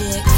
magic.